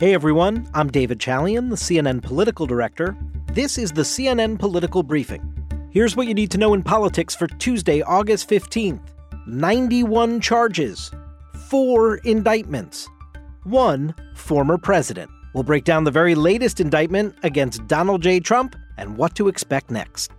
Hey everyone, I'm David Chalian, the CNN political director. This is the CNN Political Briefing. Here's what you need to know in politics for Tuesday, August 15th 91 charges, four indictments, one former president. We'll break down the very latest indictment against Donald J. Trump and what to expect next.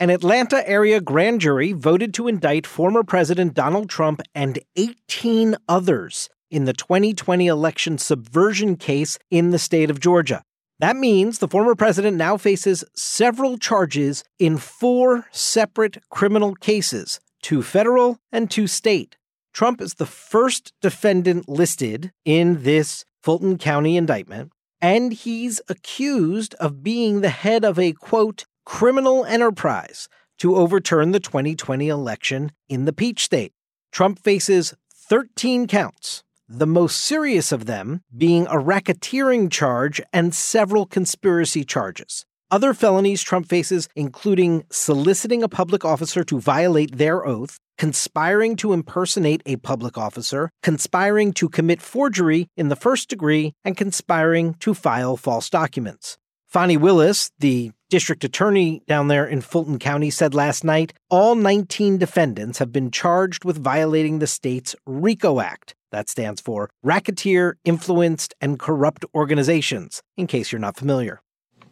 An Atlanta area grand jury voted to indict former President Donald Trump and 18 others in the 2020 election subversion case in the state of Georgia. That means the former president now faces several charges in four separate criminal cases two federal and two state. Trump is the first defendant listed in this Fulton County indictment, and he's accused of being the head of a quote, criminal enterprise to overturn the 2020 election in the Peach State. Trump faces 13 counts, the most serious of them being a racketeering charge and several conspiracy charges. Other felonies Trump faces, including soliciting a public officer to violate their oath, conspiring to impersonate a public officer, conspiring to commit forgery in the first degree, and conspiring to file false documents. Fani Willis, the district attorney down there in Fulton County, said last night all 19 defendants have been charged with violating the state's RICO Act. That stands for Racketeer, Influenced, and Corrupt Organizations, in case you're not familiar.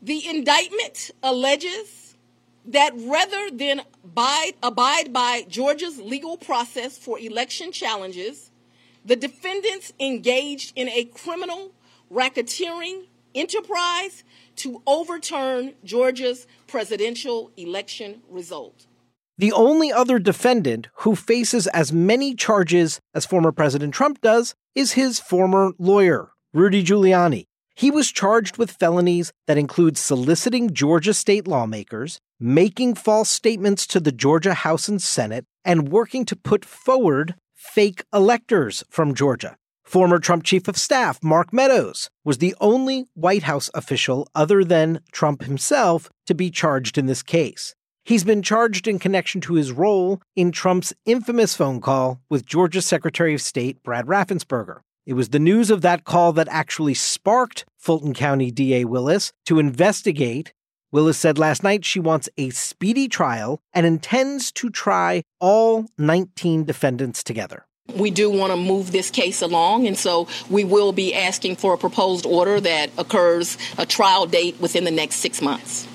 The indictment alleges that rather than abide, abide by Georgia's legal process for election challenges, the defendants engaged in a criminal racketeering enterprise to overturn Georgia's presidential election result. The only other defendant who faces as many charges as former President Trump does is his former lawyer, Rudy Giuliani. He was charged with felonies that include soliciting Georgia state lawmakers, making false statements to the Georgia House and Senate, and working to put forward fake electors from Georgia. Former Trump Chief of Staff Mark Meadows was the only White House official other than Trump himself to be charged in this case. He's been charged in connection to his role in Trump's infamous phone call with Georgia Secretary of State Brad Raffensperger. It was the news of that call that actually sparked Fulton County DA Willis to investigate. Willis said last night she wants a speedy trial and intends to try all 19 defendants together. We do want to move this case along, and so we will be asking for a proposed order that occurs a trial date within the next six months.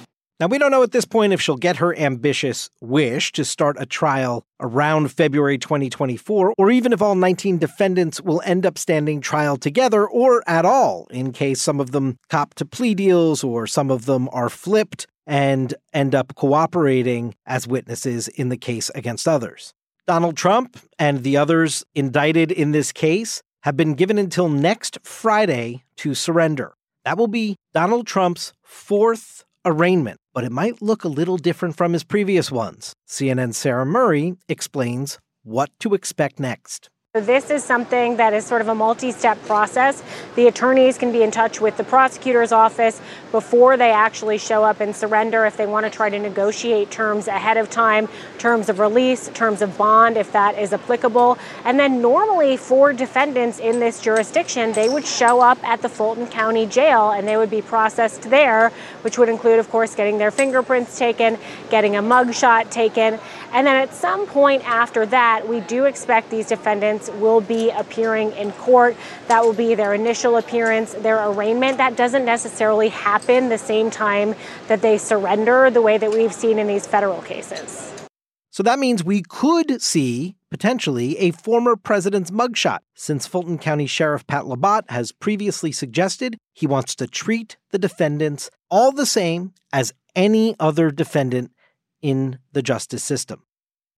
Now, we don't know at this point if she'll get her ambitious wish to start a trial around February 2024, or even if all 19 defendants will end up standing trial together or at all, in case some of them cop to plea deals or some of them are flipped and end up cooperating as witnesses in the case against others. Donald Trump and the others indicted in this case have been given until next Friday to surrender. That will be Donald Trump's fourth arraignment, but it might look a little different from his previous ones. CNN's Sarah Murray explains what to expect next. This is something that is sort of a multi step process. The attorneys can be in touch with the prosecutor's office before they actually show up and surrender if they want to try to negotiate terms ahead of time, terms of release, terms of bond, if that is applicable. And then, normally, for defendants in this jurisdiction, they would show up at the Fulton County Jail and they would be processed there, which would include, of course, getting their fingerprints taken, getting a mugshot taken. And then at some point after that, we do expect these defendants will be appearing in court. That will be their initial appearance, their arraignment. That doesn't necessarily happen the same time that they surrender, the way that we've seen in these federal cases. So that means we could see potentially a former president's mugshot, since Fulton County Sheriff Pat Labat has previously suggested he wants to treat the defendants all the same as any other defendant in the justice system.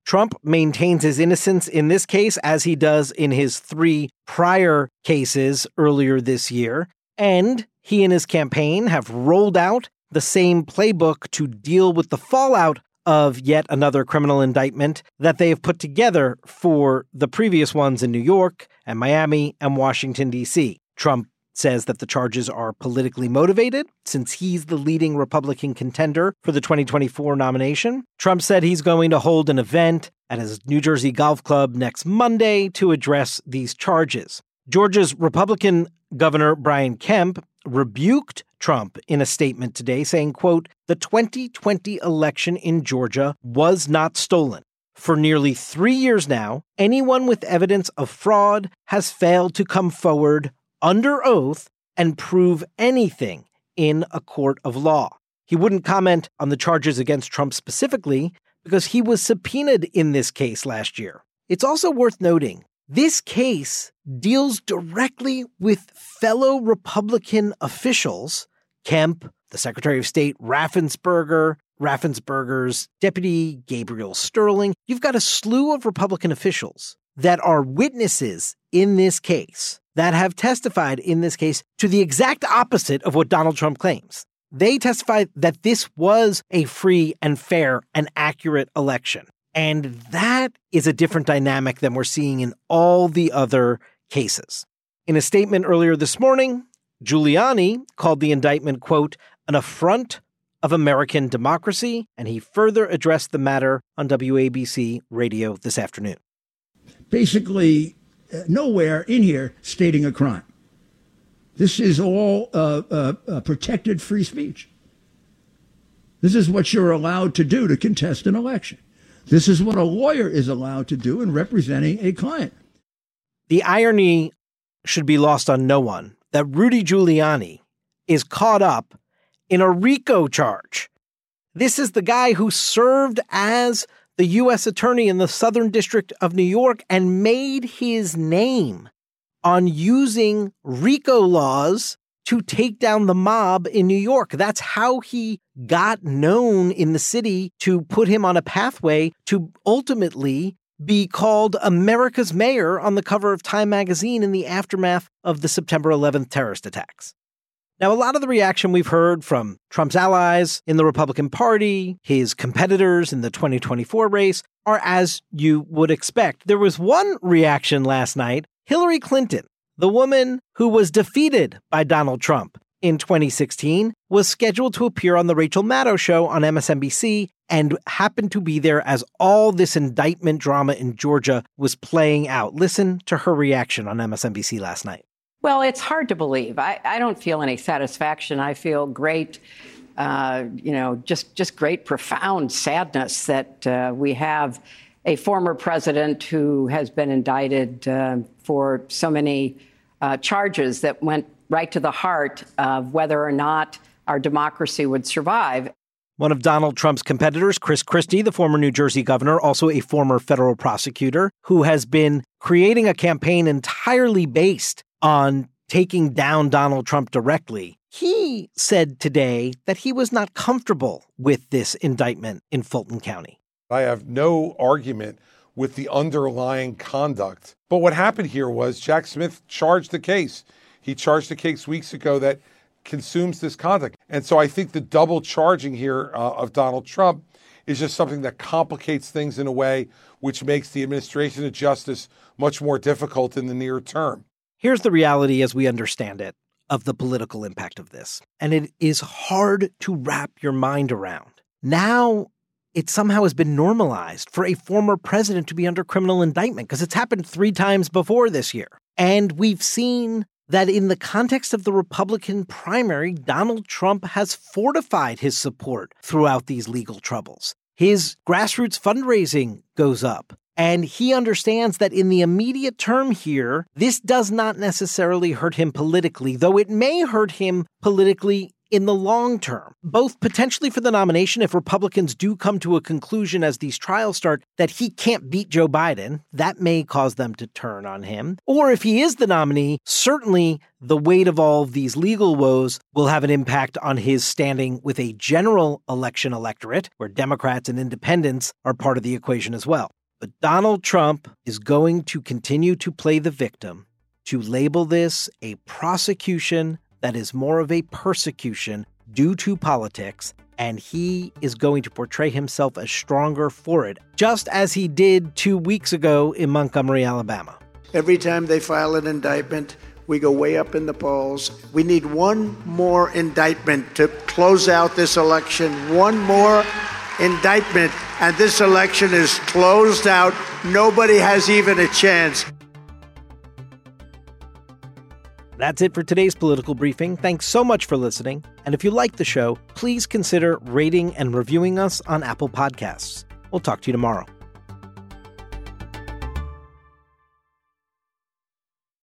Trump maintains his innocence in this case, as he does in his three prior cases earlier this year. And he and his campaign have rolled out the same playbook to deal with the fallout of yet another criminal indictment that they have put together for the previous ones in New York and Miami and Washington, D.C. Trump says that the charges are politically motivated since he's the leading Republican contender for the 2024 nomination. Trump said he's going to hold an event at his New Jersey golf club next Monday to address these charges. Georgia's Republican Governor Brian Kemp rebuked Trump in a statement today saying, quote, "The 2020 election in Georgia was not stolen. For nearly 3 years now, anyone with evidence of fraud has failed to come forward under oath and prove anything in a court of law." He wouldn't comment on the charges against Trump specifically because he was subpoenaed in this case last year. It's also worth noting this case deals directly with fellow Republican officials, Kemp, the Secretary of State Raffensperger, Raffensperger's deputy Gabriel Sterling. You've got a slew of Republican officials that are witnesses in this case that have testified in this case to the exact opposite of what Donald Trump claims. They testified that this was a free and fair and accurate election. And that is a different dynamic than we're seeing in all the other cases. In a statement earlier this morning, Giuliani called the indictment, quote, an affront of American democracy, and he further addressed the matter on WABC radio this afternoon. Basically, nowhere in here stating a crime. This is all uh, uh, uh, protected free speech. This is what you're allowed to do to contest an election. This is what a lawyer is allowed to do in representing a client. The irony should be lost on no one that Rudy Giuliani is caught up in a RICO charge. This is the guy who served as the U.S. Attorney in the Southern District of New York and made his name on using RICO laws to take down the mob in New York. That's how he got known in the city to put him on a pathway to ultimately be called America's mayor on the cover of Time magazine in the aftermath of the September 11th terrorist attacks. Now, a lot of the reaction we've heard from Trump's allies in the Republican Party, his competitors in the 2024 race, are as you would expect. There was one reaction last night Hillary Clinton, the woman who was defeated by Donald Trump in 2016, was scheduled to appear on the Rachel Maddow show on MSNBC and happened to be there as all this indictment drama in Georgia was playing out. Listen to her reaction on MSNBC last night. Well, it's hard to believe. I, I don't feel any satisfaction. I feel great, uh, you know, just, just great, profound sadness that uh, we have a former president who has been indicted uh, for so many uh, charges that went right to the heart of whether or not our democracy would survive. One of Donald Trump's competitors, Chris Christie, the former New Jersey governor, also a former federal prosecutor, who has been creating a campaign entirely based on taking down Donald Trump directly. He said today that he was not comfortable with this indictment in Fulton County. I have no argument with the underlying conduct. But what happened here was Jack Smith charged the case. He charged the case weeks ago that consumes this conduct. And so I think the double charging here uh, of Donald Trump is just something that complicates things in a way which makes the administration of justice much more difficult in the near term. Here's the reality as we understand it of the political impact of this. And it is hard to wrap your mind around. Now it somehow has been normalized for a former president to be under criminal indictment because it's happened three times before this year. And we've seen that in the context of the Republican primary, Donald Trump has fortified his support throughout these legal troubles. His grassroots fundraising goes up. And he understands that in the immediate term here, this does not necessarily hurt him politically, though it may hurt him politically in the long term, both potentially for the nomination if Republicans do come to a conclusion as these trials start that he can't beat Joe Biden, that may cause them to turn on him. Or if he is the nominee, certainly the weight of all of these legal woes will have an impact on his standing with a general election electorate where Democrats and independents are part of the equation as well. But Donald Trump is going to continue to play the victim, to label this a prosecution that is more of a persecution due to politics, and he is going to portray himself as stronger for it, just as he did two weeks ago in Montgomery, Alabama. Every time they file an indictment, we go way up in the polls. We need one more indictment to close out this election. One more indictment, and this election is closed out. Nobody has even a chance. That's it for today's political briefing. Thanks so much for listening. And if you like the show, please consider rating and reviewing us on Apple Podcasts. We'll talk to you tomorrow.